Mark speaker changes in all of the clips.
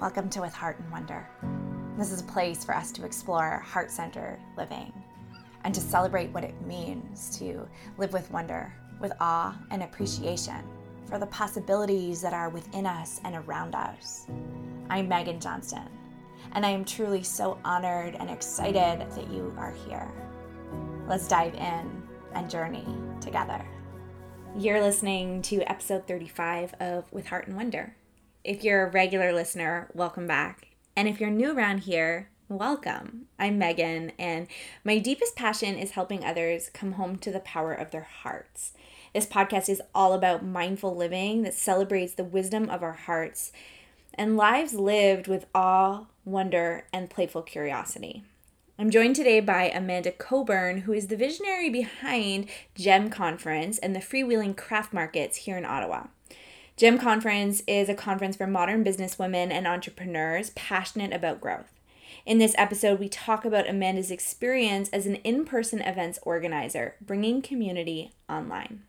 Speaker 1: Welcome to With Heart and Wonder. This is a place for us to explore heart centered living and to celebrate what it means to live with wonder, with awe and appreciation for the possibilities that are within us and around us. I'm Megan Johnston, and I am truly so honored and excited that you are here. Let's dive in and journey together. You're listening to episode 35 of With Heart and Wonder. If you're a regular listener, welcome back. And if you're new around here, welcome. I'm Megan, and my deepest passion is helping others come home to the power of their hearts. This podcast is all about mindful living that celebrates the wisdom of our hearts and lives lived with awe, wonder, and playful curiosity. I'm joined today by Amanda Cockburn, who is the visionary behind GEM Conference and the freewheeling craft markets here in Ottawa. GEM Conference is a conference for modern businesswomen and entrepreneurs passionate about growth. In this episode, we talk about Amanda's experience as an in person events organizer, bringing community online.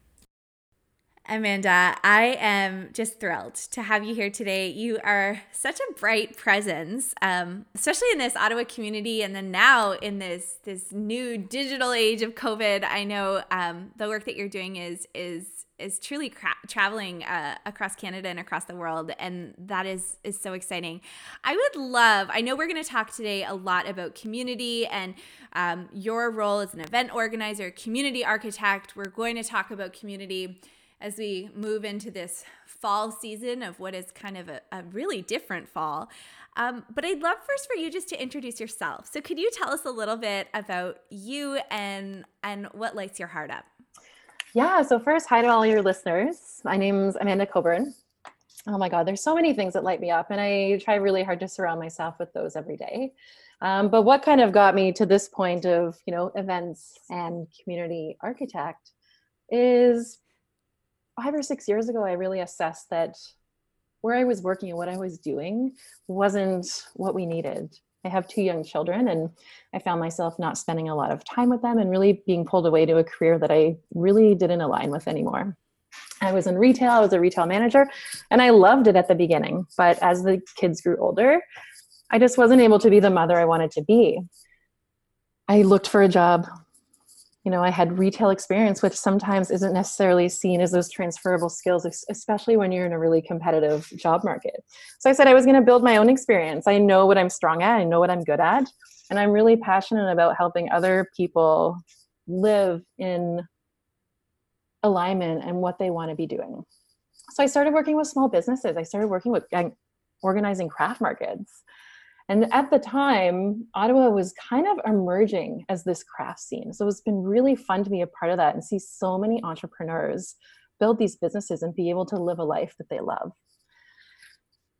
Speaker 1: Amanda, I am just thrilled to have you here today. You are such a bright presence, um, especially in this Ottawa community, and then now in this this new digital age of COVID. I know um, the work that you're doing is is is truly cra- traveling uh, across Canada and across the world, and that is is so exciting. I would love. I know we're going to talk today a lot about community and um, your role as an event organizer, community architect. We're going to talk about community as we move into this fall season of what is kind of a, a really different fall. Um, but I'd love first for you just to introduce yourself. So could you tell us a little bit about you and and what lights your heart up?
Speaker 2: Yeah, so first, hi to all your listeners. My name's Amanda Cockburn. Oh my God, there's so many things that light me up, and I try really hard to surround myself with those every day. Um, but what kind of got me to this point of, you know, events and community architect is five or six years ago, I really assessed that where I was working and what I was doing wasn't what we needed. I have two young children, and I found myself not spending a lot of time with them and really being pulled away to a career that I really didn't align with anymore. I was in retail, I was a retail manager, and I loved it at the beginning. But as the kids grew older, I just wasn't able to be the mother I wanted to be. I looked for a job you know i had retail experience which sometimes isn't necessarily seen as those transferable skills especially when you're in a really competitive job market. So i said i was going to build my own experience. I know what i'm strong at i know what i'm good at and i'm really passionate about helping other people live in alignment and what they want to be doing. So i started working with small businesses. I started working with organizing craft markets and at the time, Ottawa was kind of emerging as this craft scene. So it's been really fun to be a part of that and see so many entrepreneurs build these businesses and be able to live a life that they love.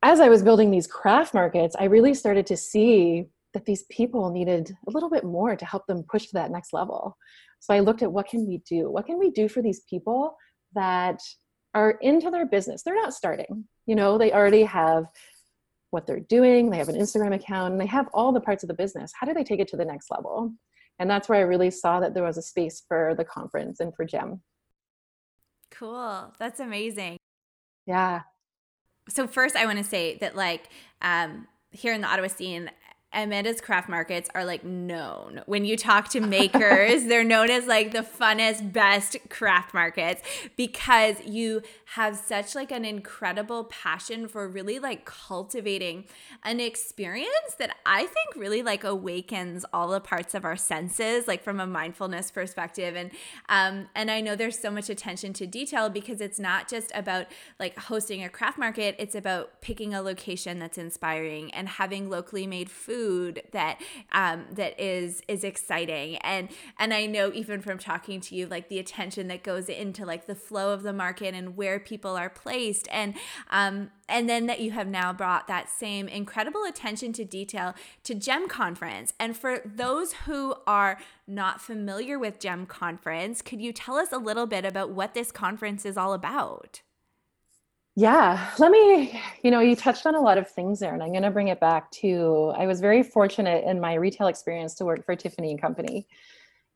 Speaker 2: As I was building these craft markets, I really started to see that these people needed a little bit more to help them push to that next level. So I looked at what can we do? What can we do for these people that are into their business? They're not starting. You know, they already have what they're doing, they have an Instagram account, and they have all the parts of the business. How do they take it to the next level? And that's where I really saw that there was a space for the conference and for GEM.
Speaker 1: Cool. That's amazing.
Speaker 2: Yeah.
Speaker 1: So first I want to say that like um here in the Ottawa scene, Amanda's craft markets are like known. When you talk to makers, they're known as like the funnest, best craft markets because you have such like an incredible passion for really like cultivating an experience that I think really like awakens all the parts of our senses, like from a mindfulness perspective. And um, and I know there's so much attention to detail because it's not just about like hosting a craft market, it's about picking a location that's inspiring and having locally made food food that um, that is is exciting and and I know even from talking to you like the attention that goes into like the flow of the market and where people are placed and um, and then that you have now brought that same incredible attention to detail to GEM Conference. And for those who are not familiar with GEM Conference, could you tell us a little bit about what this conference is all about?
Speaker 2: Yeah, let me, you know, you touched on a lot of things there, and I'm going to bring it back to I was very fortunate in my retail experience to work for Tiffany and Company.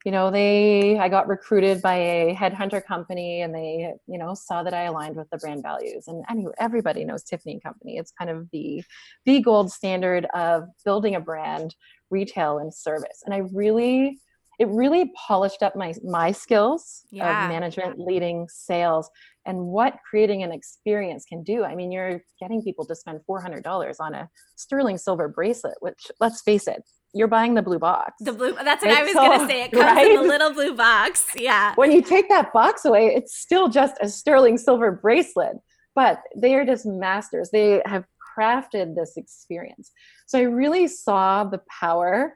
Speaker 2: you know, they, I got recruited by a headhunter company and they, you know, saw that I aligned with the brand values. And anyway, everybody knows Tiffany and Company. It's kind of the, the gold standard of building a brand, retail and service. And I really, it really polished up my, my skills yeah. of management, leading sales and what creating an experience can do. I mean, you're getting people to spend $400 on a sterling silver bracelet, which let's face it, you're buying the blue box.
Speaker 1: The blue that's what I was so, gonna say. It comes right? in a little blue box. Yeah.
Speaker 2: When you take that box away, it's still just a sterling silver bracelet. But they are just masters. They have crafted this experience. So I really saw the power.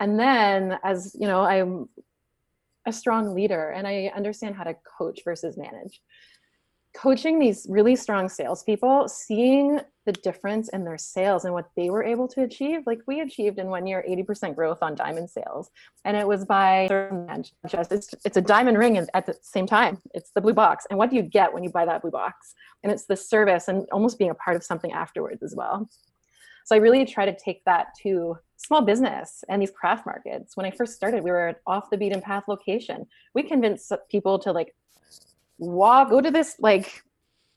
Speaker 2: And then as you know, I'm a strong leader and I understand how to coach versus manage coaching these really strong salespeople, seeing the difference in their sales and what they were able to achieve. Like we achieved in one year 80% growth on diamond sales. And it was by just it's, it's a diamond ring at the same time. It's the blue box. And what do you get when you buy that blue box? And it's the service and almost being a part of something afterwards as well. So I really try to take that to small business and these craft markets. When I first started, we were off the beaten path location. We convinced people to like walk, go to this like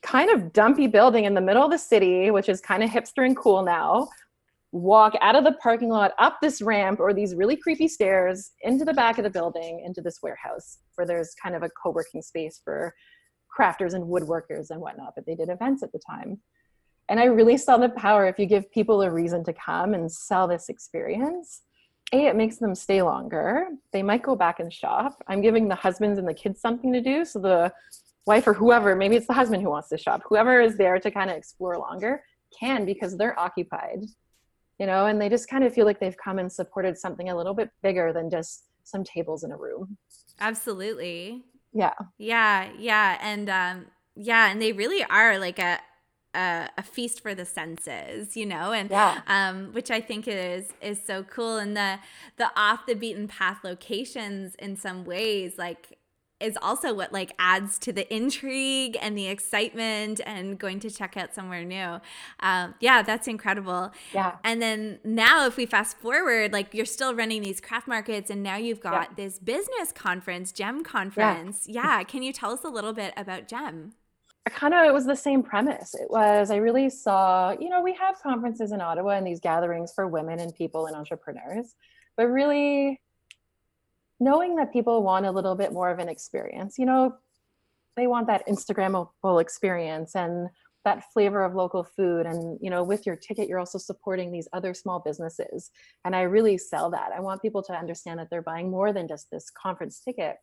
Speaker 2: kind of dumpy building in the middle of the city, which is kind of hipster and cool now. Walk out of the parking lot, up this ramp or these really creepy stairs into the back of the building, into this warehouse where there's kind of a co working space for crafters and woodworkers and whatnot. But they did events at the time. And I really saw the power if you give people a reason to come and sell this experience a it makes them stay longer. They might go back and shop. I'm giving the husbands and the kids something to do so the wife or whoever maybe it's the husband who wants to shop whoever is there to kind of explore longer can because they're occupied you know and they just kind of feel like they've come and supported something a little bit bigger than just some tables in a room.
Speaker 1: Absolutely.
Speaker 2: Yeah.
Speaker 1: Yeah yeah and um yeah and they really are like a a, a, feast for the senses, you know, and yeah. um, which I think is is so cool. And the the off the beaten path locations in some ways, like is also what like adds to the intrigue and the excitement and going to check out somewhere new. Um, yeah, that's incredible.
Speaker 2: Yeah.
Speaker 1: And then now, if we fast forward, like you're still running these craft markets, and now you've got yeah. this business conference, Gem Conference. Yeah. yeah. Can you tell us a little bit about Gem?
Speaker 2: Kind of it was the same premise. It was i really saw you know we have conferences in ottawa and these gatherings for women and people and entrepreneurs but really knowing that people want a little bit more of an experience you know they want that instagrammable experience and that flavor of local food and you know with your ticket you're also supporting these other small businesses. And i really sell that. I want people to understand that they're buying more than just this conference ticket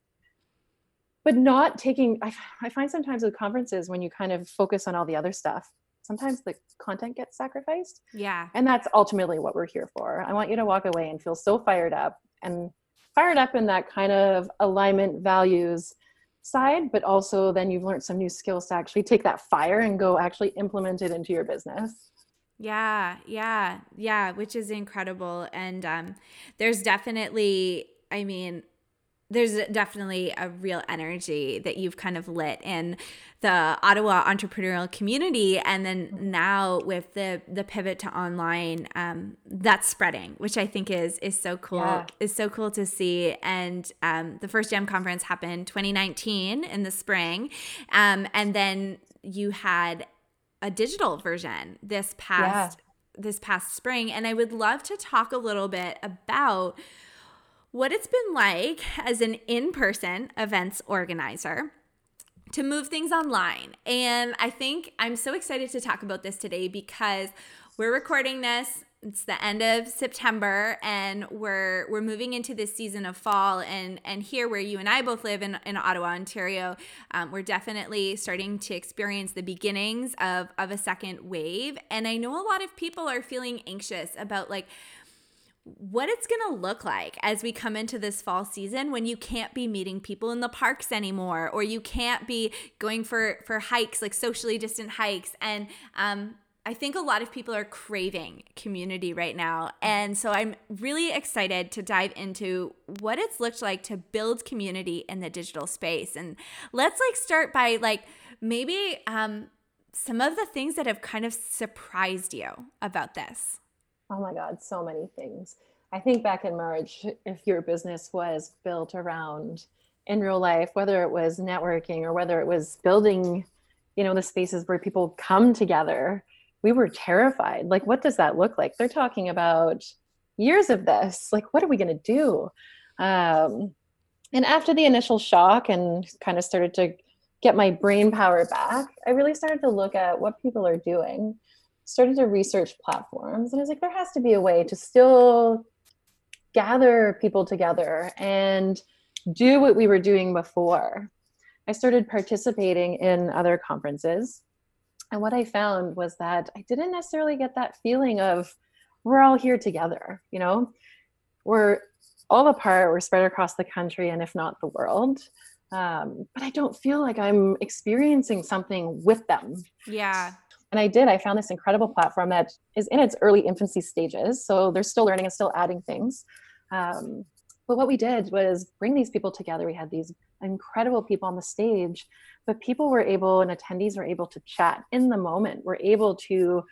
Speaker 2: but not taking I, I find sometimes with conferences when you kind of focus on all the other stuff sometimes the content gets sacrificed.
Speaker 1: Yeah.
Speaker 2: And that's ultimately what we're here for. I want you to walk away and feel so fired up and fired up in that kind of alignment values side but also then you've learned some new skills to actually take that fire and go actually implement it into your business.
Speaker 1: Yeah yeah yeah which is incredible. And um there's definitely i mean there's definitely a real energy that you've kind of lit in the Ottawa entrepreneurial community, and then now with the the pivot to online, um, that's spreading, which I think is is so cool. Yeah. Is so cool to see. And um, the first Gem conference happened 2019 in the spring, um, and then you had a digital version this past yeah. this past spring. And I would love to talk a little bit about what it's been like as an in person events organizer to move things online. And I think I'm so excited to talk about this today because we're recording this it's the end of September and we're we're moving into this season of fall and and here where you and I both live in, in Ottawa, Ontario, um, we're definitely starting to experience the beginnings of of a second wave. And I know a lot of people are feeling anxious about like what it's going to look like as we come into this fall season when you can't be meeting people in the parks anymore or you can't be going for for hikes like socially distant hikes and um I think a lot of people are craving community right now. And so I'm really excited to dive into what it's looked like to build community in the digital space. And let's like start by like maybe um, some of the things that have kind of surprised you about this.
Speaker 2: Oh my God, so many things. I think back in March, if your business was built around in real life, whether it was networking or whether it was building, you know, the spaces where people come together, we were terrified. Like, what does that look like? They're talking about years of this. Like, what are we going to do? Um, and after the initial shock and kind of started to get my brain power back, I really started to look at what people are doing, started to research platforms. And I was like, there has to be a way to still gather people together and do what we were doing before. I started participating in other conferences. And what I found was that I didn't necessarily get that feeling of we're all here together, you know? We're all apart, we're spread across the country and if not the world. Um, but I don't feel like I'm experiencing something with them.
Speaker 1: Yeah.
Speaker 2: And I did. I found this incredible platform that is in its early infancy stages. So they're still learning and still adding things. Um, but what we did was bring these people together. We had these incredible people on the stage, but people were able and attendees were able to chat in the moment. We're able to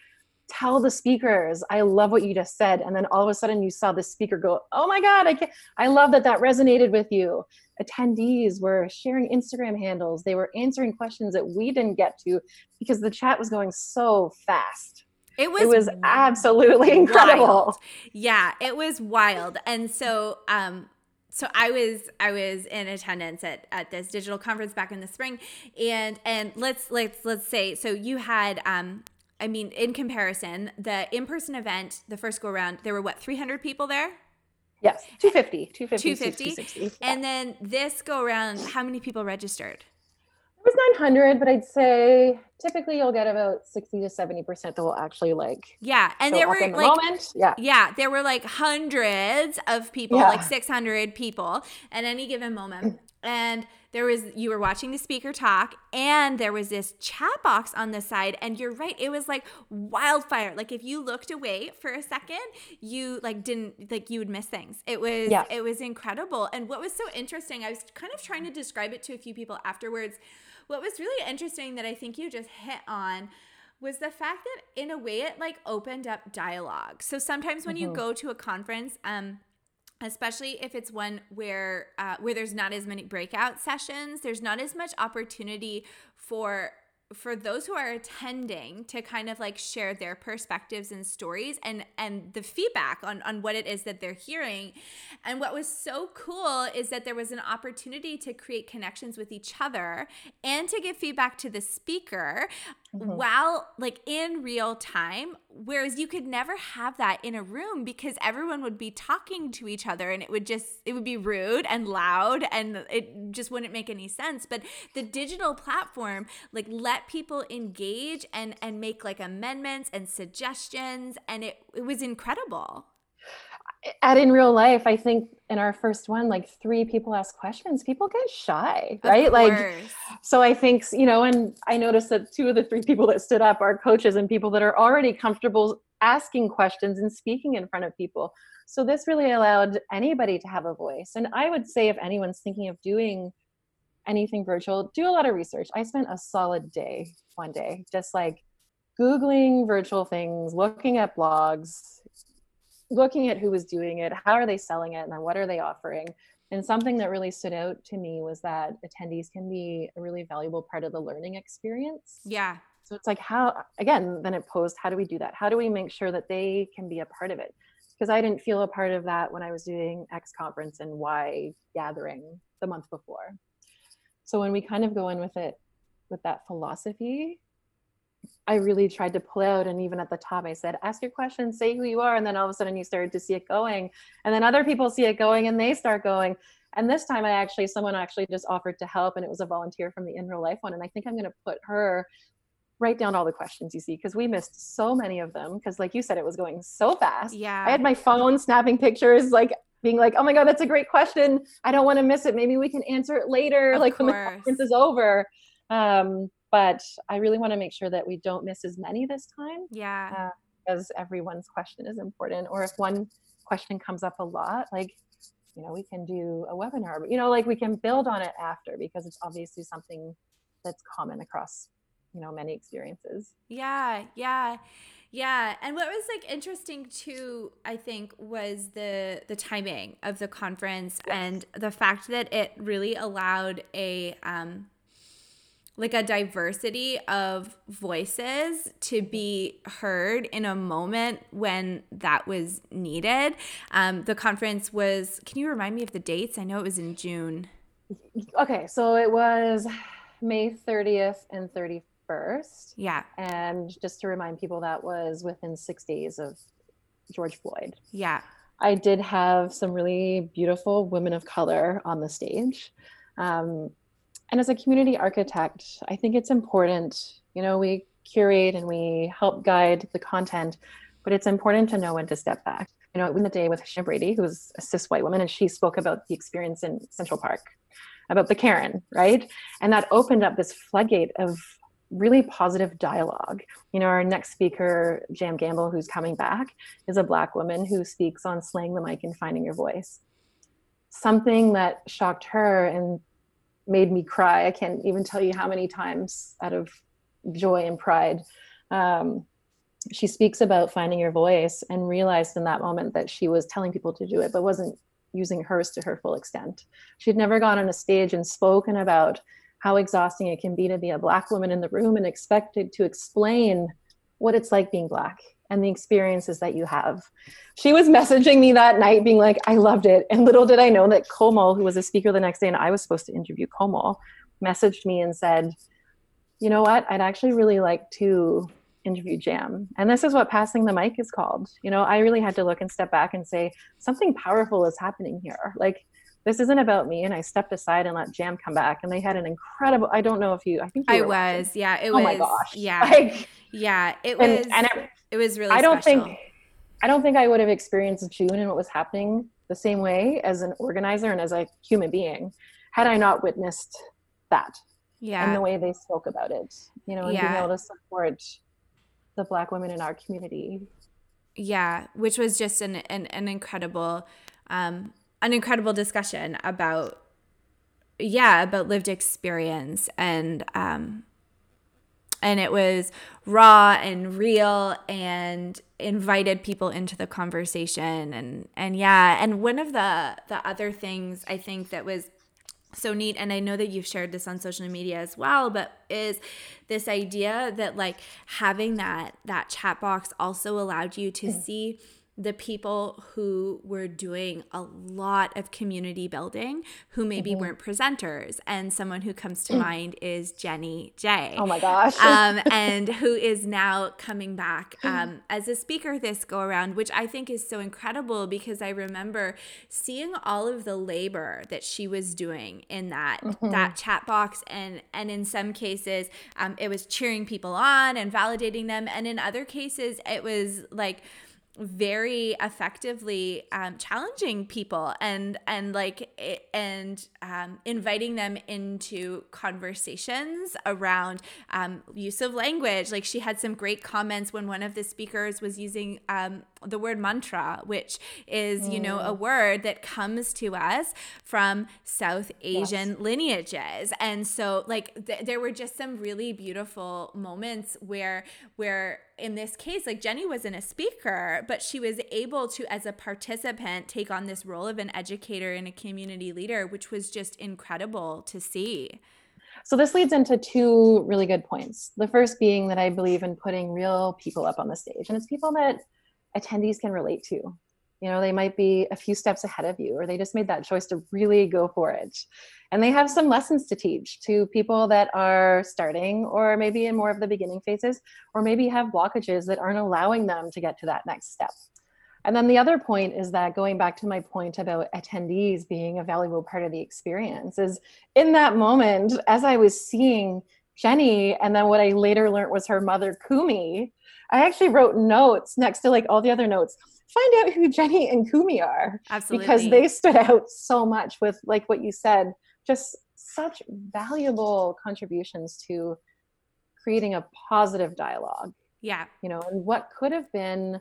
Speaker 2: tell the speakers, I love what you just said. And then all of a sudden you saw the speaker go, Oh my God, I can I love that that resonated with you. Attendees were sharing Instagram handles. They were answering questions that we didn't get to because the chat was going so fast.
Speaker 1: It was,
Speaker 2: it was absolutely incredible.
Speaker 1: Wild. Yeah, it was wild. And so, um, so I was I was in attendance at, at this digital conference back in the spring, and and let's let's let's say so you had um I mean in comparison the in person event the first go around there were what 300 people there
Speaker 2: yes 250 250
Speaker 1: 250 yeah. and then this go around how many people registered It
Speaker 2: was 900 but i'd say typically you'll get about 60 to 70 percent that will actually like
Speaker 1: yeah and there were the like moment. yeah yeah there were like hundreds of people yeah. like 600 people at any given moment and there was you were watching the speaker talk and there was this chat box on the side and you're right it was like wildfire like if you looked away for a second you like didn't like you would miss things it was yeah. it was incredible and what was so interesting i was kind of trying to describe it to a few people afterwards what was really interesting that I think you just hit on was the fact that in a way it like opened up dialogue. So sometimes when mm-hmm. you go to a conference, um, especially if it's one where uh, where there's not as many breakout sessions, there's not as much opportunity for for those who are attending to kind of like share their perspectives and stories and and the feedback on on what it is that they're hearing. And what was so cool is that there was an opportunity to create connections with each other and to give feedback to the speaker mm-hmm. while like in real time whereas you could never have that in a room because everyone would be talking to each other and it would just it would be rude and loud and it just wouldn't make any sense but the digital platform like let people engage and and make like amendments and suggestions and it it was incredible
Speaker 2: at in real life i think in our first one like three people ask questions people get shy right? Like so i think you know and i noticed that two of the three people that stood up are coaches and people that are already comfortable asking questions and speaking in front of people. So this really allowed anybody to have a voice. And i would say if anyone's thinking of doing anything virtual do a lot of research. I spent a solid day one day just like googling virtual things looking at blogs looking at who was doing it, how are they selling it, and then what are they offering. And something that really stood out to me was that attendees can be a really valuable part of the learning experience.
Speaker 1: Yeah.
Speaker 2: So it's like, how, again, then it posed, how do we do that? How do we make sure that they can be a part of it? Because I didn't feel a part of that when I was doing X conference and Y gathering the month before. So when we kind of go in with it with that philosophy, I really tried to pull out. And even at the top, I said, ask your questions, say who you are. And then all of a sudden you started to see it going. And then other people see it going and they start going. And this time I actually, someone actually just offered to help and it was a volunteer from the In Real Life one. And I think I'm going to put her write down all the questions you see because we missed so many of them because like you said it was going so fast
Speaker 1: yeah
Speaker 2: i had my phone snapping pictures like being like oh my god that's a great question i don't want to miss it maybe we can answer it later
Speaker 1: of
Speaker 2: like
Speaker 1: course.
Speaker 2: when the conference is over um but I really want to make sure that we don't miss as many this time.
Speaker 1: Yeah. Uh,
Speaker 2: because everyone's question is important. Or if one question comes up a lot, like, you know, we can do a webinar, but, you know, like we can build on it after because it's obviously something that's common across you know many experiences
Speaker 1: yeah yeah yeah, and what was like interesting too, I think, was the the timing of the conference yes. and the fact that it really allowed a um like a diversity of voices to be heard in a moment when that was needed. Um, the conference was, can you remind me of the dates? I know it was in June.
Speaker 2: Okay, so it was May 30th and 31st.
Speaker 1: Yeah.
Speaker 2: And just to remind people, that was within six days of George Floyd.
Speaker 1: Yeah.
Speaker 2: I did have some really beautiful women of color on the stage. Um, and as a community architect, I think it's important, you know, we curate and we help guide the content, but it's important to know when to step back. You know, in the day with Sheena Brady, who's a cis white woman, and she spoke about the experience in Central Park, about the Karen, right? And that opened up this floodgate of really positive dialogue. You know, our next speaker, Jam Gamble, who's coming back, is a Black woman who speaks on slaying the mic and finding your voice. Something that shocked her and made me cry. I can't even tell you how many times out of joy and pride. Um, she speaks about finding your voice and realized in that moment that she was telling people to do it, but wasn't using hers to her full extent. She'd never gone on a stage and spoken about how exhausting it can be to be a black woman in the room and expected to explain what it's like being black and the experiences that you have. She was messaging me that night being like, I loved it. And little did I know that Komal, who was a speaker the next day and I was supposed to interview Komal, messaged me and said, you know what? I'd actually really like to interview Jam. And this is what passing the mic is called. You know, I really had to look and step back and say, something powerful is happening here. Like this isn't about me and i stepped aside and let jam come back and they had an incredible i don't know if you i think
Speaker 1: i was watching. yeah it
Speaker 2: oh
Speaker 1: was
Speaker 2: my gosh
Speaker 1: yeah like, yeah it was and, and it, it, was really
Speaker 2: i don't
Speaker 1: special.
Speaker 2: think i don't think i would have experienced june and what was happening the same way as an organizer and as a human being had i not witnessed that
Speaker 1: yeah
Speaker 2: and the way they spoke about it you know and yeah. being able to support the black women in our community
Speaker 1: yeah which was just an an, an incredible um an incredible discussion about yeah about lived experience and um and it was raw and real and invited people into the conversation and and yeah and one of the the other things i think that was so neat and i know that you've shared this on social media as well but is this idea that like having that that chat box also allowed you to mm. see the people who were doing a lot of community building who maybe mm-hmm. weren't presenters. And someone who comes to mind is Jenny J.
Speaker 2: Oh my gosh.
Speaker 1: um, and who is now coming back um, as a speaker this go around, which I think is so incredible because I remember seeing all of the labor that she was doing in that mm-hmm. that chat box and and in some cases um, it was cheering people on and validating them and in other cases it was like very effectively um, challenging people and and like and um, inviting them into conversations around um, use of language. Like she had some great comments when one of the speakers was using um, the word mantra, which is, you know, a mm. word that comes to us from South Asian yes. lineages. And so like th- there were just some really beautiful moments where where in this case like Jenny wasn't a speaker, but she was able to as a participant take on this role of an educator and a community leader, which was just incredible to see.
Speaker 2: So this leads into two really good points. The first being that I believe in putting real people up on the stage, and it's people that attendees can relate to. You know, they might be a few steps ahead of you, or they just made that choice to really go for it. And they have some lessons to teach to people that are starting, or maybe in more of the beginning phases, or maybe have blockages that aren't allowing them to get to that next step. And then the other point is that going back to my point about attendees being a valuable part of the experience is in that moment, as I was seeing Jenny, and then what I later learned was her mother, Kumi, I actually wrote notes next to like all the other notes. Find out who Jenny and Kumi are.
Speaker 1: Absolutely.
Speaker 2: Because they stood out so much with like what you said, just such valuable contributions to creating a positive dialogue.
Speaker 1: Yeah.
Speaker 2: You know, and what could have been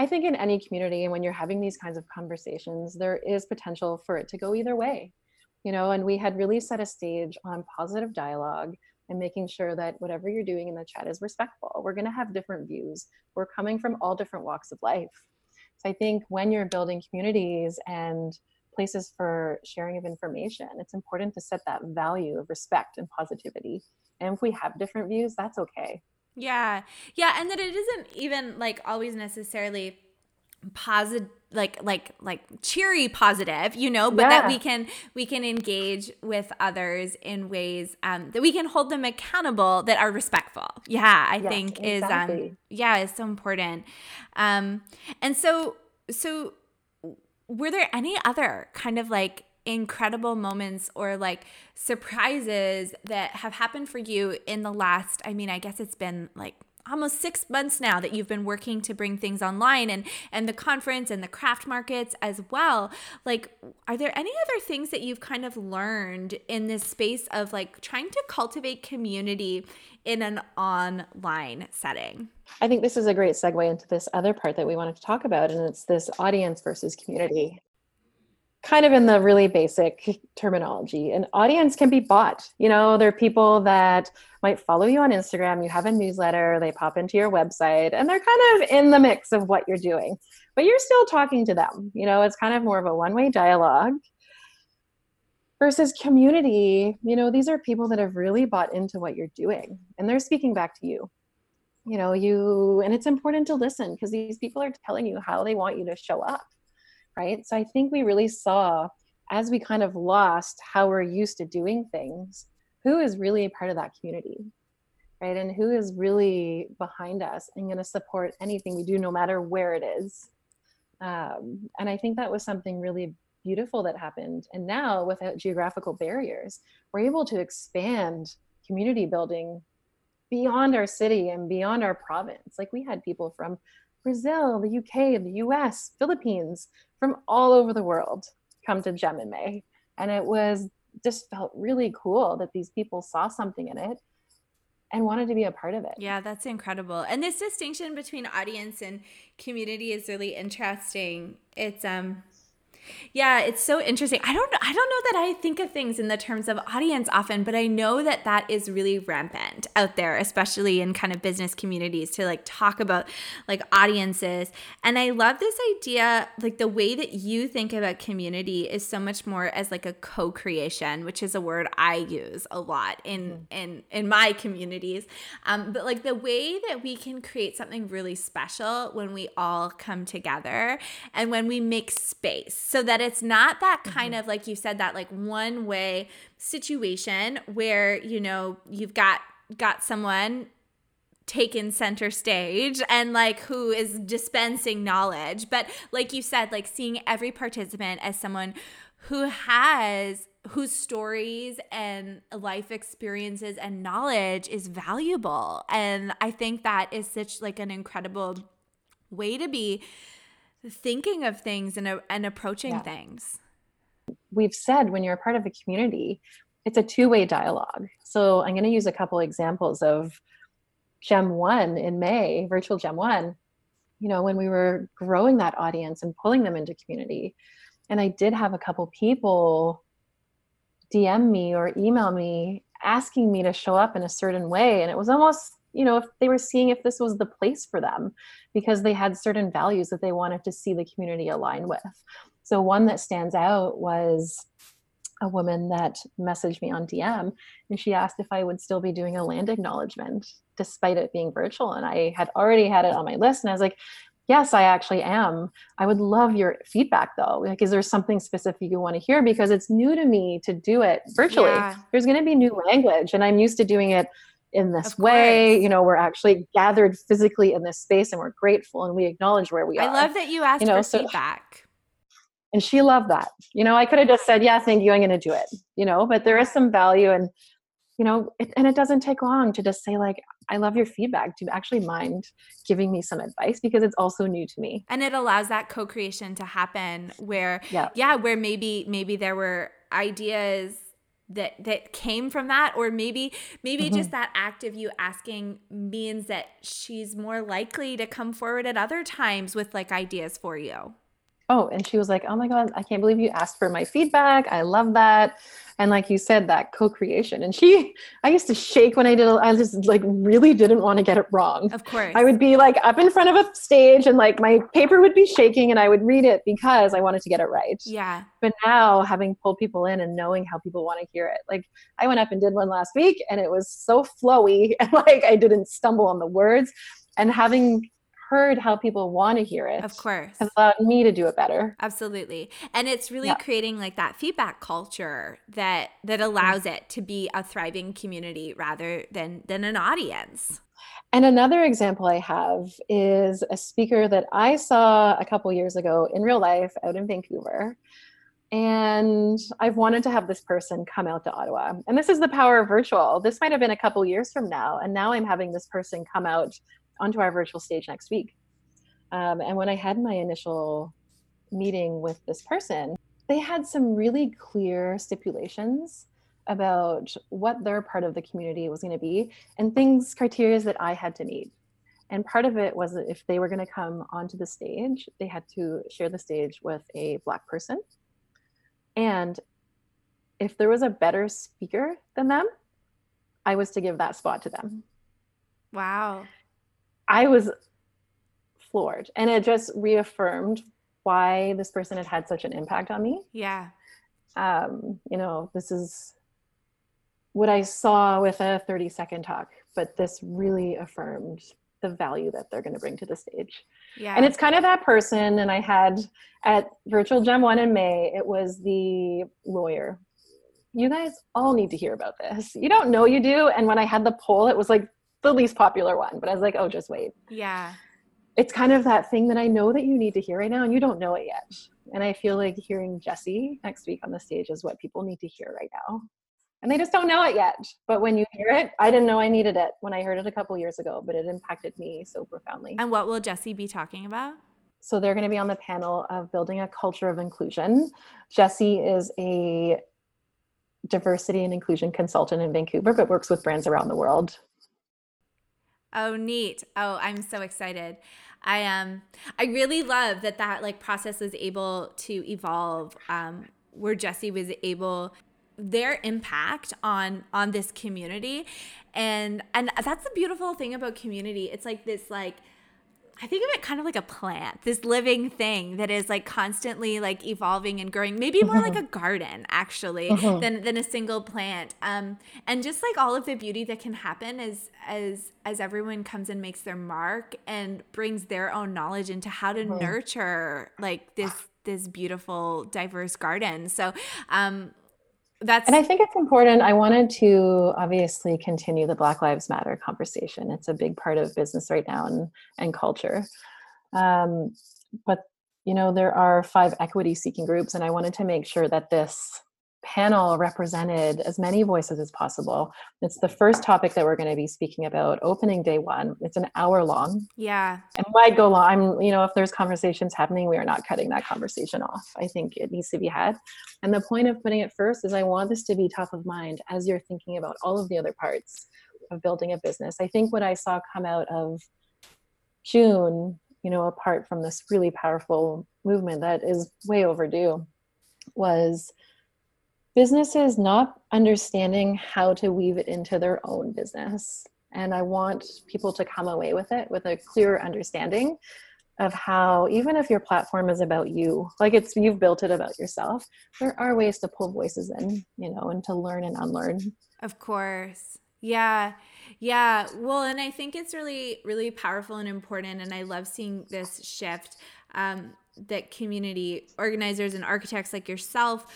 Speaker 2: I think in any community and when you're having these kinds of conversations, there is potential for it to go either way. You know, and we had really set a stage on positive dialogue and making sure that whatever you're doing in the chat is respectful. We're going to have different views. We're coming from all different walks of life. So I think when you're building communities and places for sharing of information, it's important to set that value of respect and positivity. And if we have different views, that's okay.
Speaker 1: Yeah. Yeah. And that it isn't even like always necessarily positive like like like cheery positive you know but yeah. that we can we can engage with others in ways um that we can hold them accountable that are respectful yeah i yes, think exactly. is um yeah is so important um and so so were there any other kind of like incredible moments or like surprises that have happened for you in the last i mean i guess it's been like almost six months now that you've been working to bring things online and and the conference and the craft markets as well. Like are there any other things that you've kind of learned in this space of like trying to cultivate community in an online setting?
Speaker 2: I think this is a great segue into this other part that we wanted to talk about and it's this audience versus community kind of in the really basic terminology. An audience can be bought. You know there are people that might follow you on instagram. You have a newsletter. They pop into your website and they're kind of in the mix of what you're doing but you're still talking to them. You know it's kind of more of a one-way dialogue versus community. You know these are people that have really bought into what you're doing and they're speaking back to you. You know you and it's important to listen because these people are telling you how they want you to show up right? So I think we really saw as we kind of lost how we're used to doing things, who is really a part of that community, right? And who is really behind us and going to support anything we do, no matter where it is. Um, and I think that was something really beautiful that happened. And now, without geographical barriers, we're able to expand community building beyond our city and beyond our province. Like we had people from Brazil, the UK, the US, Philippines, from all over the world come to Gem in May. And it was just felt really cool that these people saw something in it and wanted to be a part of it.
Speaker 1: Yeah, that's incredible. And this distinction between audience and community is really interesting. It's um yeah, it's so interesting. I don't I don't know that I think of things in the terms of audience often, but I know that that is really rampant out there, especially in kind of business communities to like talk about like audiences. And I love this idea like the way that you think about community is so much more as like a co-creation, which is a word I use a lot in mm. in in my communities. Um but like the way that we can create something really special when we all come together and when we make space. So so that it's not that kind mm-hmm. of like you said that like one way situation where you know you've got got someone taken center stage and like who is dispensing knowledge but like you said like seeing every participant as someone who has whose stories and life experiences and knowledge is valuable and i think that is such like an incredible way to be thinking of things and, uh, and approaching yeah. things.
Speaker 2: We've said when you're a part of a community, it's a two way dialogue. So I'm going to use a couple examples of Gem 1 in May, virtual Gem 1. You know, when we were growing that audience and pulling them into community. And I did have a couple people DM me or email me asking me to show up in a certain way. And it was almost you know if they were seeing if this was the place for them because they had certain values that they wanted to see the community align with. So one that stands out was a woman that messaged me on dm and she asked if i would still be doing a land acknowledgement despite it being virtual. And i had already had it on my list and i was like yes i actually am. I would love your feedback though. Like is there something specific you want to hear? Because it's new to me to do it virtually. Yeah. there's going to be new language and i'm used to doing it in this way you know we're actually gathered physically in this space and we're grateful and we acknowledge where we are
Speaker 1: i love that you asked you know, for so, feedback.
Speaker 2: And she loved that you know i could have just said yeah thank you i'm going to do it you know but there is some value and you know it, and it doesn't take long to just say like i love your feedback do you actually mind giving me some advice because it's also new to me.
Speaker 1: And it allows that co-creation to happen where yeah, yeah where maybe maybe there were ideas that that came from that or maybe maybe mm-hmm. just that act of you asking means that she's more likely to come forward at other times with like ideas for you
Speaker 2: Oh, and she was like, "Oh my god, I can't believe you asked for my feedback. I love that." And like you said, that co-creation. And she, I used to shake when I did. I just like really didn't want to get it wrong.
Speaker 1: Of course,
Speaker 2: I would be like up in front of a stage, and like my paper would be shaking, and I would read it because I wanted to get it right.
Speaker 1: Yeah.
Speaker 2: But now, having pulled people in and knowing how people want to hear it, like I went up and did one last week, and it was so flowy, and like I didn't stumble on the words, and having heard how people want to hear it
Speaker 1: of course
Speaker 2: has allowed me to do it better
Speaker 1: absolutely and it's really yeah. creating like that feedback culture that that allows it to be a thriving community rather than than an audience
Speaker 2: and another example I have is a speaker that I saw a couple years ago in real life out in Vancouver. And I've wanted to have this person come out to Ottawa. And this is the power of virtual. This might have been a couple years from now. And now I'm having this person come out onto our virtual stage next week. Um, and when I had my initial meeting with this person, they had some really clear stipulations about what their part of the community was going to be and things, criteria that I had to meet. And part of it was that if they were going to come onto the stage, they had to share the stage with a Black person. And if there was a better speaker than them, I was to give that spot to them.
Speaker 1: Wow.
Speaker 2: I was floored. And it just reaffirmed why this person had had such an impact on me.
Speaker 1: Yeah.
Speaker 2: Um, you know, this is what I saw with a 30 second talk, but this really affirmed the value that they're going to bring to the stage.
Speaker 1: Yeah.
Speaker 2: And it's kind of that person. And I had at Virtual Gem 1 in May, it was the lawyer. You guys all need to hear about this. You don't know you do. And when I had the poll, it was like the least popular one, but I was like, oh, just wait.
Speaker 1: Yeah.
Speaker 2: It's kind of that thing that I know that you need to hear right now and you don't know it yet. And I feel like hearing Jesse next week on the stage is what people need to hear right now. And they just don't know it yet. But when you hear it, I didn't know I needed it when I heard it a couple years ago, but it impacted me so profoundly.
Speaker 1: And what will Jesse be talking about?
Speaker 2: So they're going to be on the panel of building a culture of inclusion. Jesse is a diversity and inclusion consultant in Vancouver, but works with brands around the world.
Speaker 1: Oh, neat. Oh, I'm so excited. I um I really love that that like process was able to evolve um where Jesse was able their impact on on this community and and that's the beautiful thing about community. It's like this like I think of it kind of like a plant, this living thing that is like constantly like evolving and growing, maybe more like mm-hmm. a garden actually mm-hmm. than, than a single plant. Um, and just like all of the beauty that can happen as as as everyone comes and makes their mark and brings their own knowledge into how to mm-hmm. nurture like this this beautiful diverse garden. So um that's
Speaker 2: and i think it's important. I wanted to obviously continue the black lives matter conversation. It's a big part of business right now and, and culture. Um, but you know there are five equity seeking groups and i wanted to make sure that this panel represented as many voices as possible. It's the first topic that we're going to be speaking about opening day one. It's an hour long.
Speaker 1: Yeah.
Speaker 2: And why go long? I'm, you know, if there's conversations happening, we are not cutting that conversation off. I think it needs to be had. And the point of putting it first is I want this to be top of mind as you're thinking about all of the other parts of building a business. I think what I saw come out of June, you know, apart from this really powerful movement that is way overdue, was businesses not understanding how to weave it into their own business. And I want people to come away with it with a clear understanding of how even if your platform is about you like it's you've built it about yourself there are ways to pull voices in you know and to learn and unlearn.
Speaker 1: Of course. Yeah. Yeah. Well and i think it's really really powerful and important and i love seeing this shift um, that community organizers and architects like yourself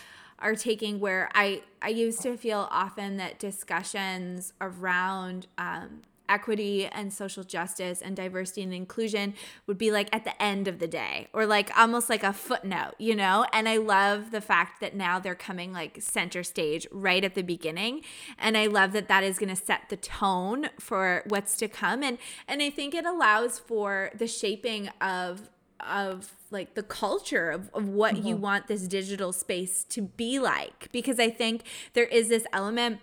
Speaker 1: are taking where I, I used to feel often that discussions around um, equity and social justice and diversity and inclusion would be like at the end of the day or like almost like a footnote, you know? And I love the fact that now they're coming like center stage right at the beginning. And I love that that is going to set the tone for what's to come. And, and I think it allows for the shaping of of like the culture of, of what mm-hmm. you want this digital space to be like. Because i think there is this element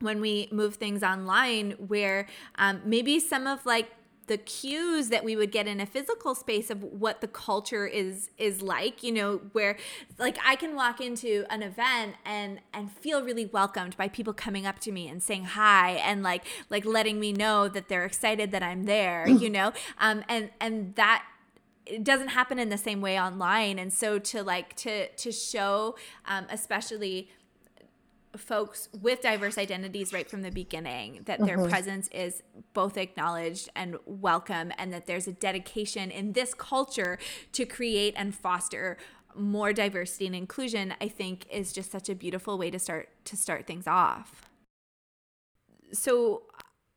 Speaker 1: when we move things online where um, maybe some of like the cues that we would get in a physical space of what the culture is is like you know where like i can walk into an event and and feel really welcomed by people coming up to me and saying hi and like like letting me know that they're excited that i'm there you know? Um and and that it doesn't happen in the same way online and so to like to to show um, especially folks with diverse identities right from the beginning that their mm-hmm. presence is both acknowledged and welcome and that there's a dedication in this culture to create and foster more diversity and inclusion i think is just such a beautiful way to start to start things off so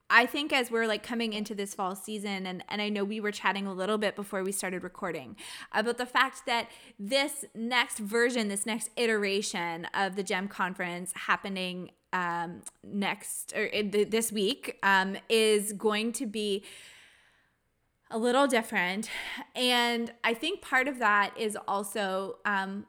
Speaker 1: I think as we're like coming into this fall season, and, and I know we were chatting a little bit before we started recording about the fact that this next version, this next iteration of the GEM conference happening um, next or this week um, is going to be a little different. And I think part of that is also um,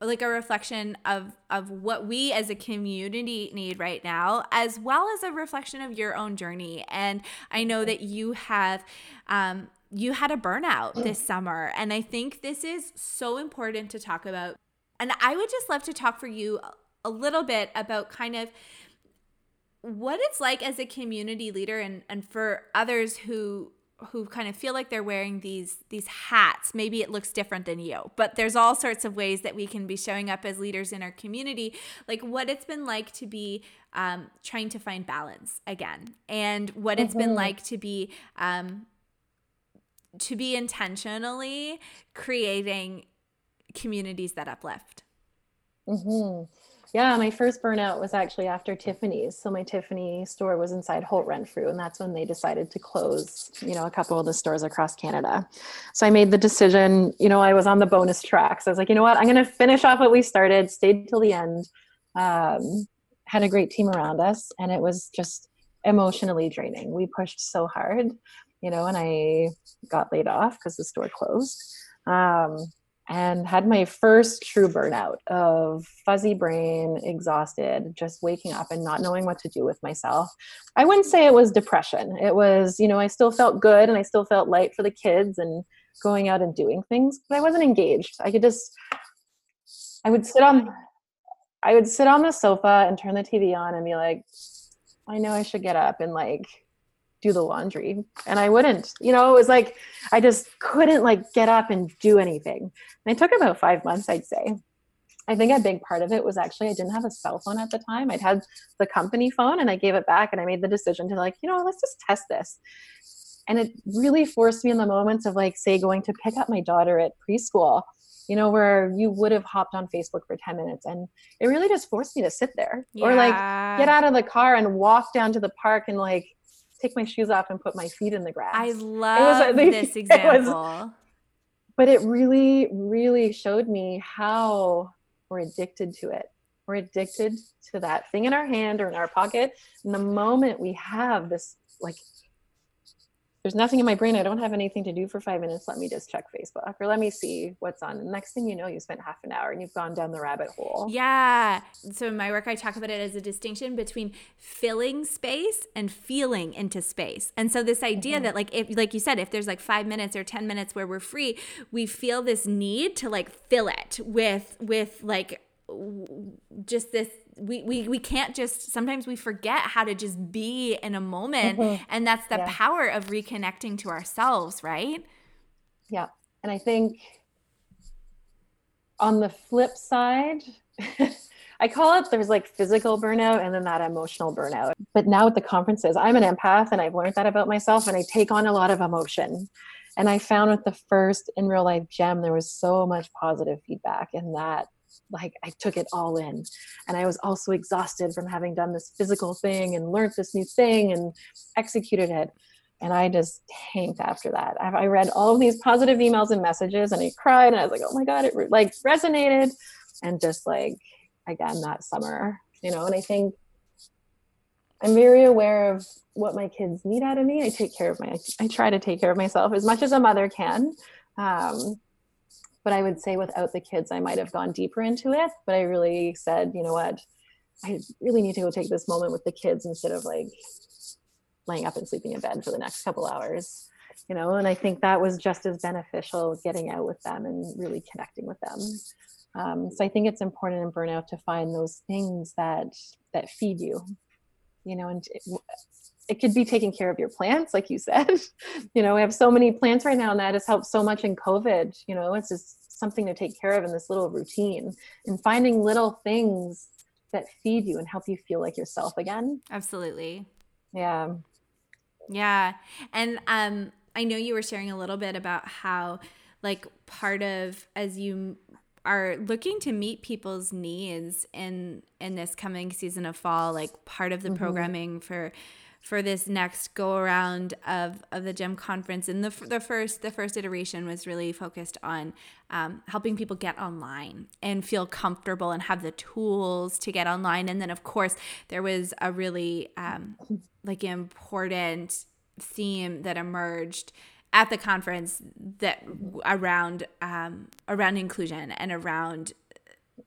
Speaker 1: like a reflection of of what we as a community need right now as well as a reflection of your own journey. And i know that you have um, you had a burnout this summer and i think this is so important to talk about. And i would just love to talk for you a little bit about kind of what it's like as a community leader and and for others who who kind of feel like they're wearing these these hats maybe it looks different than you but there's all sorts of ways that we can be showing up as leaders in our community like what it's been like to be um, trying to find balance again and what it's mm-hmm. been like to be um, to be intentionally creating communities that uplift
Speaker 2: mm-hmm. Yeah, my first burnout was actually after Tiffany's. So my Tiffany store was inside Holt Renfrew, and that's when they decided to close, you know, a couple of the stores across Canada. So I made the decision, you know, I was on the bonus track. So I was like, you know what, I'm going to finish off what we started, stayed till the end, um, had a great team around us, and it was just emotionally draining. We pushed so hard, you know, and I got laid off because the store closed. Um, and had my first true burnout of fuzzy brain, exhausted, just waking up and not knowing what to do with myself. I wouldn't say it was depression. It was, you know, I still felt good and I still felt light for the kids and going out and doing things, but I wasn't engaged. I could just, I would sit on, I would sit on the sofa and turn the TV on and be like, I know I should get up and like do the laundry. And i wouldn't you know it was like i just couldn't like get up and do anything. And it took about five months i'd say. I think a big part of it was actually i didn't have a cell phone at the time. I'd had the company phone and i gave it back and i made the decision to like you know let's just test this. And it really forced me in the moments of like say going to pick up my daughter at preschool you know where you would have hopped on facebook for 10 minutes and it really just forced me to sit there. Yeah. or like get out of the car and walk down to the park and like take my shoes off and put my feet in the grass.
Speaker 1: I love was, this example. Was,
Speaker 2: but it really, really showed me how we're addicted to it. We're addicted to that thing in our hand or in our pocket. And the moment we have this like there's nothing in my brain. I don't have anything to do for five minutes. Let me just check Facebook or let me see what's on. And next thing you know, you spent half an hour and you've gone down the rabbit hole.
Speaker 1: Yeah. So in my work, I talk about it as a distinction between filling space and feeling into space. And so this idea mm-hmm. that like if like you said, if there's like five minutes or 10 minutes where we're free, we feel this need to like fill it with with like just this we, we we can't just sometimes we forget how to just be in a moment mm-hmm. and that's the yeah. power of reconnecting to ourselves right
Speaker 2: yeah and i think on the flip side i call it there's like physical burnout and then that emotional burnout but now with the conferences i'm an empath and i've learned that about myself and i take on a lot of emotion and i found with the first in real life gem there was so much positive feedback and that like I took it all in. And I was also exhausted from having done this physical thing and learned this new thing and executed it. And I just tanked after that. I read all of these positive emails and messages and I cried and I was like, oh my God, it like resonated. And just like, again, that summer, you know, and I think I'm very aware of what my kids need out of me. I take care of my, I try to take care of myself as much as a mother can. Um, but I would say without the kids, I might have gone deeper into it. But I really said, you know what, I really need to go take this moment with the kids instead of like laying up and sleeping in bed for the next couple hours. you know and i think that was just as beneficial getting out with them and really connecting with them um, so i think it's important in burnout to find those things that that feed you you know and it, could be taking care of your plants like you said. You know we have so many plants right now and that has helped so much in covid. You know it's just something to take care of in this little routine and finding little things that feed you and help you feel like yourself again.
Speaker 1: Absolutely.
Speaker 2: Yeah.
Speaker 1: Yeah. And um i know you were sharing a little bit about how like part of as you are looking to meet people's needs in in this coming season of fall like part of the mm-hmm. programming for for this next go around of, of the gem conference. And the, the first the first iteration was really focused on um, helping people get online and feel comfortable and have the tools to get online. And then of course there was a really um, like important theme that emerged at the conference that around um, around inclusion and around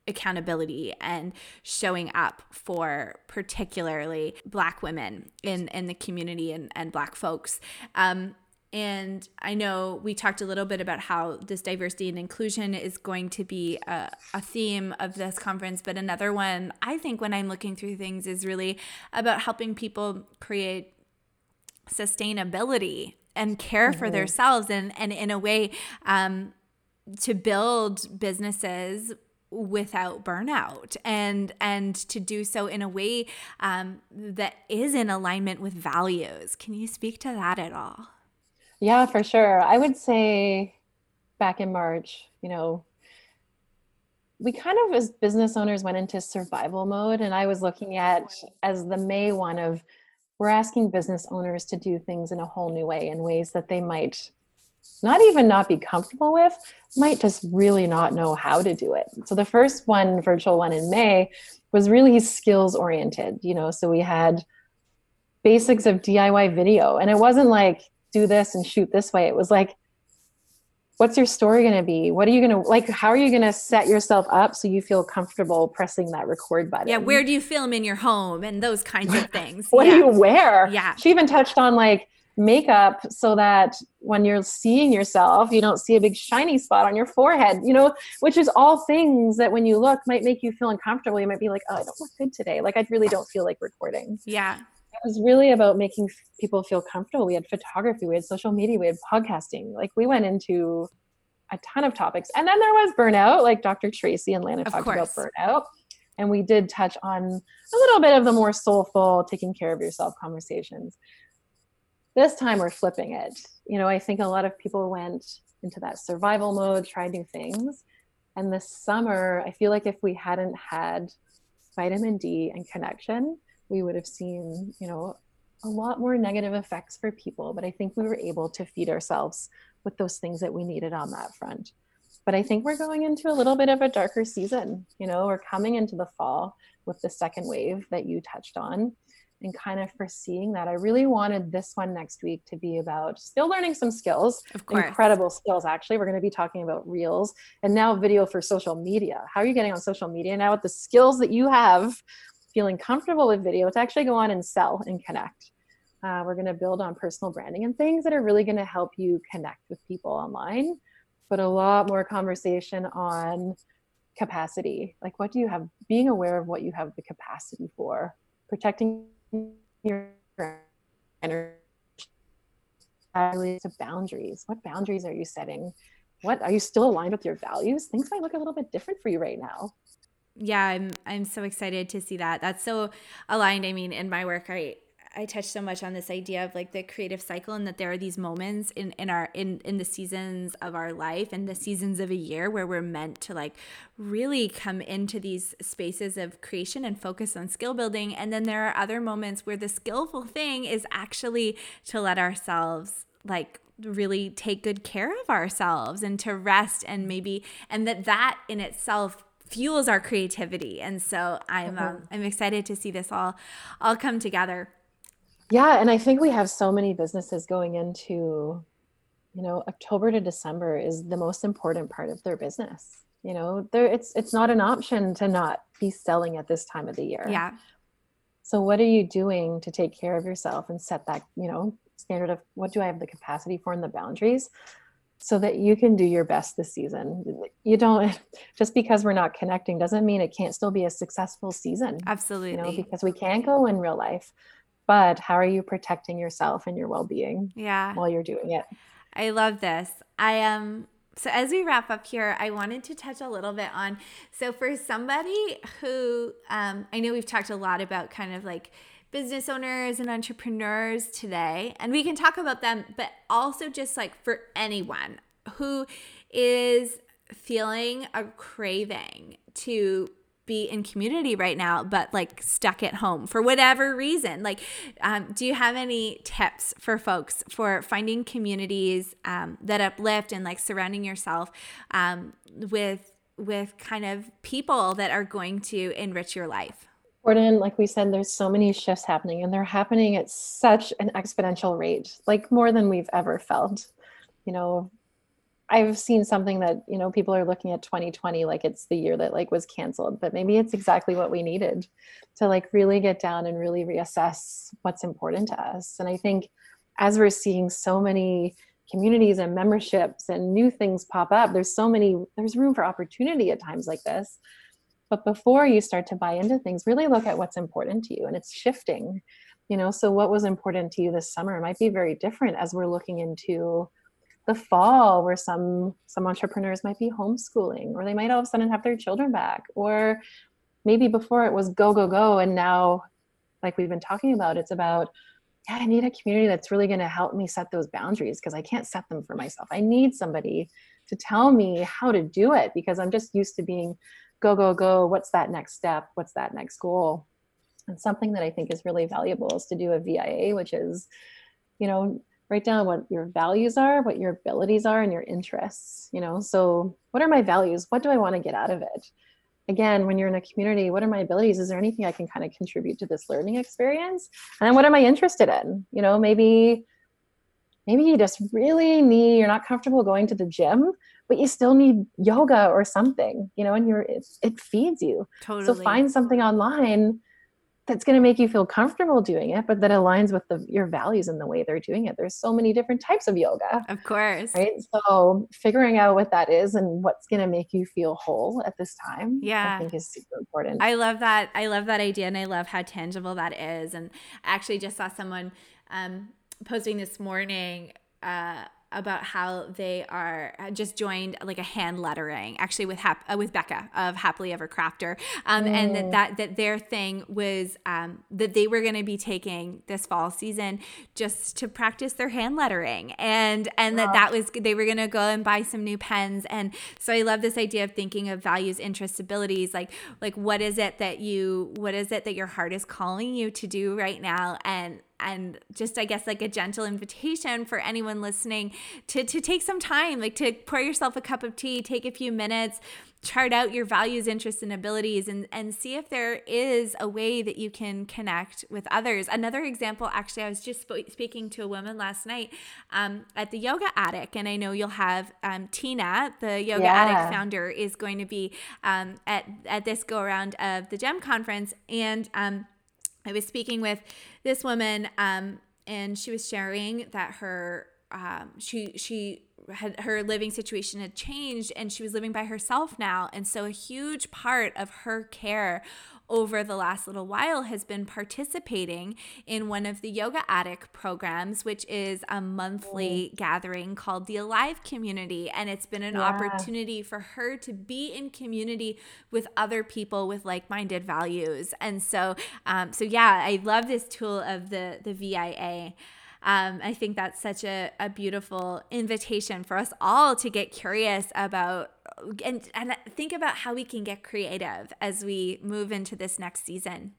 Speaker 1: accountability and showing up for particularly black women in in the community and, and black folks um, and I know we talked a little bit about how this diversity and inclusion is going to be a, a, theme of this conference, but another one I think when I'm looking through things is really about helping people create sustainability and care mm-hmm. for themselves and, and in a way um, to build businesses without burnout. And and to do so in a way um, that is in alignment with values. Can you speak to that at all?
Speaker 2: Yeah for sure. I would say back in march you know we kind of as business owners went into survival mode. And i was looking at as the may one of we're asking business owners to do things in a whole new way in ways that they might not even not be comfortable with, might just really not know how to do it. So the first one, virtual one in May, was really skills oriented, you know, so we had basics of DIY video and it wasn't like do this and shoot this way. It was like what's your story going to be? What are you going to like how are you going to set yourself up so you feel comfortable pressing that record button?
Speaker 1: Yeah, where do you film in your home and those kinds of things?
Speaker 2: what
Speaker 1: yeah.
Speaker 2: do you wear?
Speaker 1: Yeah.
Speaker 2: She even touched on like makeup so that when you're seeing yourself, you don't see a big shiny spot on your forehead, you know, which is all things that when you look might make you feel uncomfortable. You might be like, oh, I don't look good today. Like, I really don't feel like recording.
Speaker 1: Yeah.
Speaker 2: It was really about making people feel comfortable. We had photography, we had social media, we had podcasting. Like, we went into a ton of topics. And then there was burnout, like Dr. Tracy and Lana of talked course. about burnout. And we did touch on a little bit of the more soulful, taking care of yourself conversations this time we're flipping it. You know, I think a lot of people went into that survival mode, tried new things. And this summer, I feel like if we hadn't had vitamin D and connection, we would have seen, you know, a lot more negative effects for people. But I think we were able to feed ourselves with those things that we needed on that front. But I think we're going into a little bit of a darker season. You know, we're coming into the fall with the second wave that you touched on and kind of foreseeing that. I really wanted this one next week to be about still learning some skills,
Speaker 1: of course.
Speaker 2: incredible skills. Actually, we're going to be talking about reels and now video for social media. How are you getting on social media now with the skills that you have, feeling comfortable with video to actually go on and sell and connect? Uh, we're going to build on personal branding and things that are really going to help you connect with people online, but a lot more conversation on capacity. Like, what do you have? Being aware of what you have the capacity for, protecting your energy to boundaries. What boundaries are you setting? What are you still aligned with your values? Things might look a little bit different for you right now.
Speaker 1: Yeah, I'm I'm so excited to see that. That's so aligned. I mean, in my work, I I touch so much on this idea of like the creative cycle and that there are these moments in in our in in the seasons of our life and the seasons of a year where we're meant to like really come into these spaces of creation and focus on skill building. And then there are other moments where the skillful thing is actually to let ourselves like really take good care of ourselves and to rest and maybe and that that in itself fuels our creativity. And so i'm mm-hmm. um, i'm excited to see this all all come together
Speaker 2: yeah, and I think we have so many businesses going into, you know, October to December is the most important part of their business. You know, there it's it's not an option to not be selling at this time of the year.
Speaker 1: Yeah.
Speaker 2: So what are you doing to take care of yourself and set that, you know, standard of what do I have the capacity for and the boundaries so that you can do your best this season. You don't just because we're not connecting doesn't mean it can't still be a successful season.
Speaker 1: Absolutely.
Speaker 2: You know, because we can go in real life. But how are you protecting yourself and your well-being
Speaker 1: yeah.
Speaker 2: while you're doing it?
Speaker 1: I love this. I am um, so as we wrap up here, I wanted to touch a little bit on so for somebody who um, I know we've talked a lot about kind of like business owners and entrepreneurs today, and we can talk about them, but also just like for anyone who is feeling a craving to be in community right now, but like stuck at home for whatever reason. Like, um, do you have any tips for folks for finding communities um, that uplift and like surrounding yourself um, with with kind of people that are going to enrich your life?
Speaker 2: Gordon, like we said, there's so many shifts happening, and they're happening at such an exponential rate, like more than we've ever felt. You know, I've seen something that, you know, people are looking at 2020 like it's the year that like was canceled, but maybe it's exactly what we needed to like really get down and really reassess what's important to us. And I think as we're seeing so many communities and memberships and new things pop up, there's so many, there's room for opportunity at times like this. But before you start to buy into things, really look at what's important to you and it's shifting. You know, so what was important to you this summer might be very different as we're looking into the fall where some some entrepreneurs might be homeschooling or they might all of a sudden have their children back or maybe before it was go go go. And now like we've been talking about it's about yeah i need a community that's really going to help me set those boundaries because i can't set them for myself. I need somebody to tell me how to do it because i'm just used to being go go go. What's that next step? What's that next goal? And something that i think is really valuable is to do a via which is you know write down what your values are what your abilities are and your interests you know? So what are my values? What do i want to get out of it? Again when you're in a community what are my abilities? Is there anything i can kind of contribute to this learning experience? And then what am i interested in? You know maybe maybe you just really need you're not comfortable going to the gym but you still need yoga or something you know and you're it, it feeds you. Totally. so find something online that's going to make you feel comfortable doing it, but that aligns with the, your values and the way they're doing it. There's so many different types of yoga.
Speaker 1: Of course.
Speaker 2: Right. So figuring out what that is and what's going to make you feel whole at this time.
Speaker 1: Yeah.
Speaker 2: I think is super important.
Speaker 1: I love that. I love that idea. And I love how tangible that is. And I actually just saw someone um, posting this morning, uh, about how they are uh, just joined like a hand lettering actually with Hap, uh, with Becca of Happily Ever Crafter um, mm. and that, mm. that that their thing was um, that they were going to be taking this fall season just to practice their hand lettering and and wow. that that was they were going to go and buy some new pens and so I love this idea of thinking of values interests abilities like like what is it that you what is it that your heart is calling you to do right now and and just I guess like a gentle invitation for anyone listening to to take some time, like to pour yourself a cup of tea, take a few minutes, chart out your values, interests, and abilities, and and see if there is a way that you can connect with others. Another example, actually, I was just sp- speaking to a woman last night um, at the Yoga Attic, and I know you'll have um, Tina, the Yoga yeah. Attic founder, is going to be um, at at this go around of the Gem conference, and um, I was speaking with this woman, um, and she was sharing that her um, she she had her living situation had changed and she was living by herself now and so a huge part of her care over the last little while has been participating in one of the Yoga Attic programs, which is a monthly gathering called the Alive Community. And it's been an yeah. opportunity for her to be in community with other people with like minded values. And so, um, so yeah, I love this tool of the, the VIA. Um, I think that's such a, a beautiful invitation for us all to get curious about and, and think about how we can get creative as we move into this next season.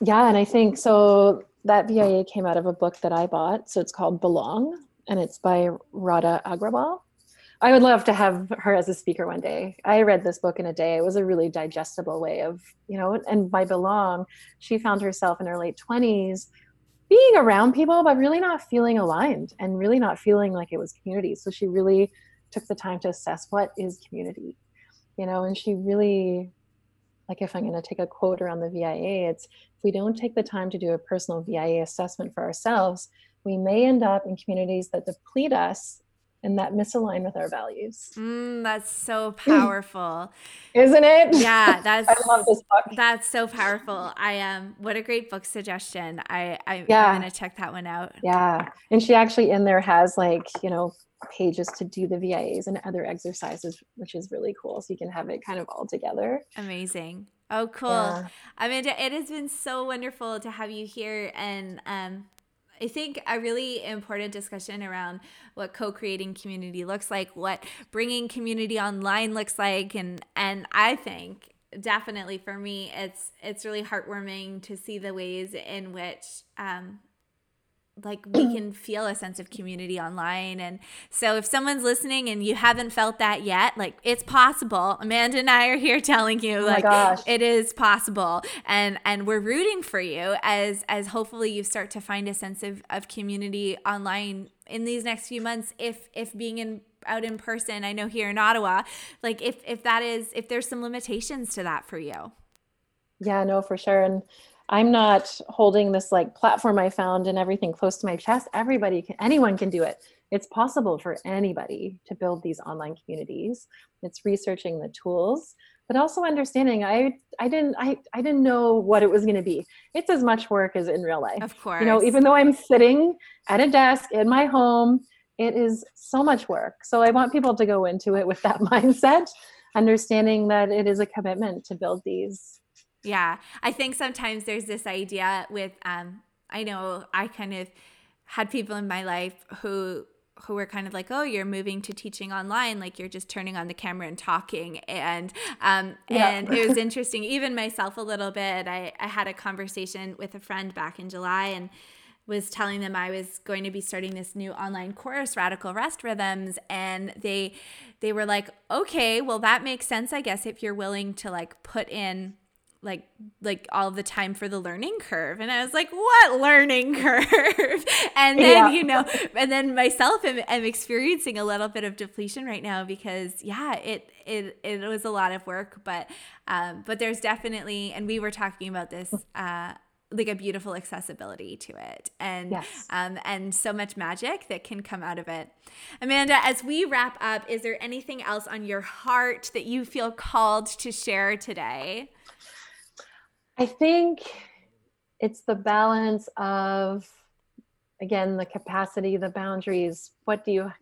Speaker 2: Yeah, and I think so. That VIA came out of a book that I bought. So it's called Belong, and it's by Radha Agrawal. I would love to have her as a speaker one day. I read this book in a day. It was a really digestible way of, you know, and by belong, she found herself in her late 20s being around people, but really not feeling aligned and really not feeling like it was community. So she really took the time to assess what is community, you know, and she really, like if I'm going to take a quote around the VIA, it's if we don't take the time to do a personal VIA assessment for ourselves, we may end up in communities that deplete us and that misalign with our values.
Speaker 1: Mm, that's so powerful.
Speaker 2: Isn't it?
Speaker 1: Yeah, that's
Speaker 2: I love this book.
Speaker 1: That's so powerful. I um what a great book suggestion. I, I
Speaker 2: Yeah.
Speaker 1: I'm gonna check that one out.
Speaker 2: Yeah. And she actually in there has like, you know, pages to do the VIAs and other exercises, which is really cool. So you can have it kind of all together.
Speaker 1: Amazing. Oh, cool.
Speaker 2: Yeah.
Speaker 1: Amanda, it has been so wonderful to have you here. And um, I think a really important discussion around what co-creating community looks like, what bringing community online looks like, and and I think definitely for me, it's it's really heartwarming to see the ways in which um, like we can feel a sense of community online and so if someone's listening and you haven't felt that yet like it's possible amanda and i are here telling you
Speaker 2: Oh
Speaker 1: like
Speaker 2: gosh.
Speaker 1: it is possible and and we're rooting for you as as hopefully you start to find a sense of, of community online in these next few months if if being in out in person i know here in ottawa like if if that is if there's some limitations to that for you
Speaker 2: Yeah, no, for sure. And I'm not holding this like platform I found and everything close to my chest. Everybody can, anyone can do it. It's possible for anybody to build these online communities. It's researching the tools, but also understanding. I I didn't I I didn't know what it was going to be. It's as much work as in real life.
Speaker 1: of course
Speaker 2: You know, even though I'm sitting at a desk in my home, it is so much work. So I want people to go into it with that mindset, understanding that it is a commitment to build these
Speaker 1: Yeah, I think sometimes there's this idea with um I know I kind of had people in my life who who were kind of like, "Oh, you're moving to teaching online, like you're just turning on the camera and talking." And um
Speaker 2: Yeah.
Speaker 1: and it was interesting even myself a little bit. I I had a conversation with a friend back in July and was telling them I was going to be starting this new online course, Radical Rest Rhythms, and they they were like, "Okay, well that makes sense, I guess, if you're willing to like put in like like all the time for the learning curve and i was like what learning curve and then
Speaker 2: Yeah.
Speaker 1: you know and then myself am, am experiencing a little bit of depletion right now because yeah it it it was a lot of work but um but there's definitely and we were talking about this uh like a beautiful accessibility to it and
Speaker 2: Yes.
Speaker 1: um, and so much magic that can come out of it. Amanda, as we wrap up, is there anything else on your heart that you feel called to share today?
Speaker 2: I think it's the balance of again the capacity, the boundaries. What do you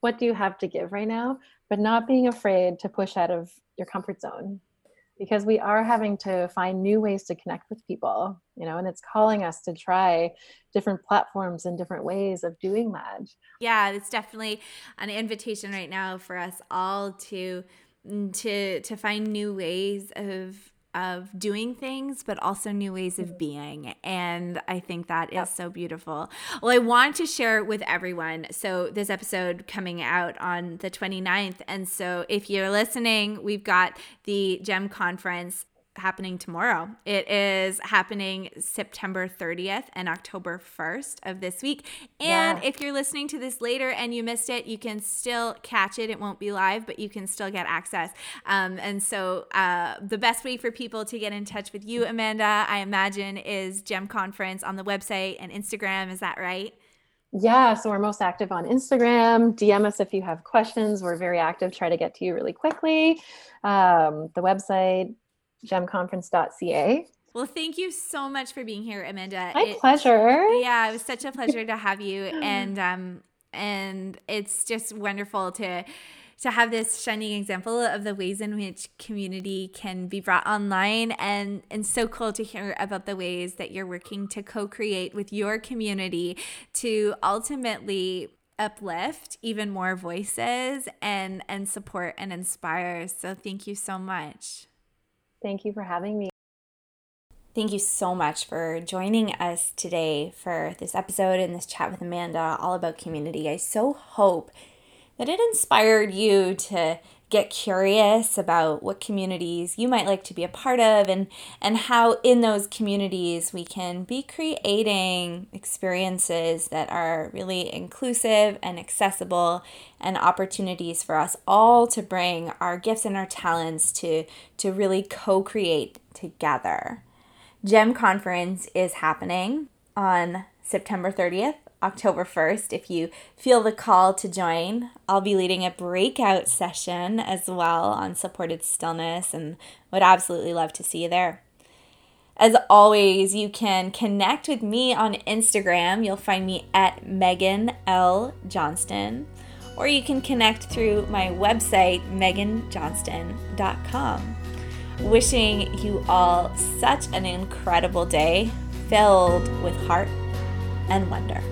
Speaker 2: what do you have to give right now? But not being afraid to push out of your comfort zone. Because we are having to find new ways to connect with people, you know, and it's calling us to try different platforms and different ways of doing that.
Speaker 1: Yeah, it's definitely an invitation right now for us all to to to find new ways of of doing things but also new ways of being. And i think that is
Speaker 2: Yep.
Speaker 1: so beautiful. Well i want to share with everyone. So this episode coming out on the 29th and so if you're listening we've got the gem conference happening tomorrow. It is happening September 30th and October 1st of this week. And
Speaker 2: Yeah.
Speaker 1: if you're listening to this later and you missed it, you can still catch it. It won't be live, but you can still get access. Um, and so uh, the best way for people to get in touch with you, Amanda, I imagine, is Gem Conference on the website and Instagram. Is that right?
Speaker 2: Yeah, so we're most active on Instagram. DM us if you have questions. We're very active, try to get to you really quickly. Um, the website, gemconference.ca.
Speaker 1: Well, thank you so much for being here, Amanda.
Speaker 2: My
Speaker 1: It-
Speaker 2: pleasure.
Speaker 1: yeah it was such a pleasure to have you and um and it's just wonderful to to have this shining example of the ways in which community can be brought online and and so cool to hear about the ways that you're working to co-create with your community to ultimately uplift even more voices and and support and inspire so thank you so much
Speaker 2: Thank you for having me.
Speaker 1: Thank you so much for joining us today for this episode and this chat with Amanda all about community. I so hope that it inspired you to get curious about what communities you might like to be a part of and and how in those communities we can be creating experiences that are really inclusive and accessible and opportunities for us all to bring our gifts and our talents to to really co-create together. GEM conference is happening on September 30th October 1st if you feel the call to join. I'll be leading a breakout session as well on supported stillness and would absolutely love to see you there. As always, you can connect with me on Instagram. You'll find me at Megan L. Johnston, or you can connect through my website, meganjohnston.com. Wishing you all such an incredible day filled with heart and wonder.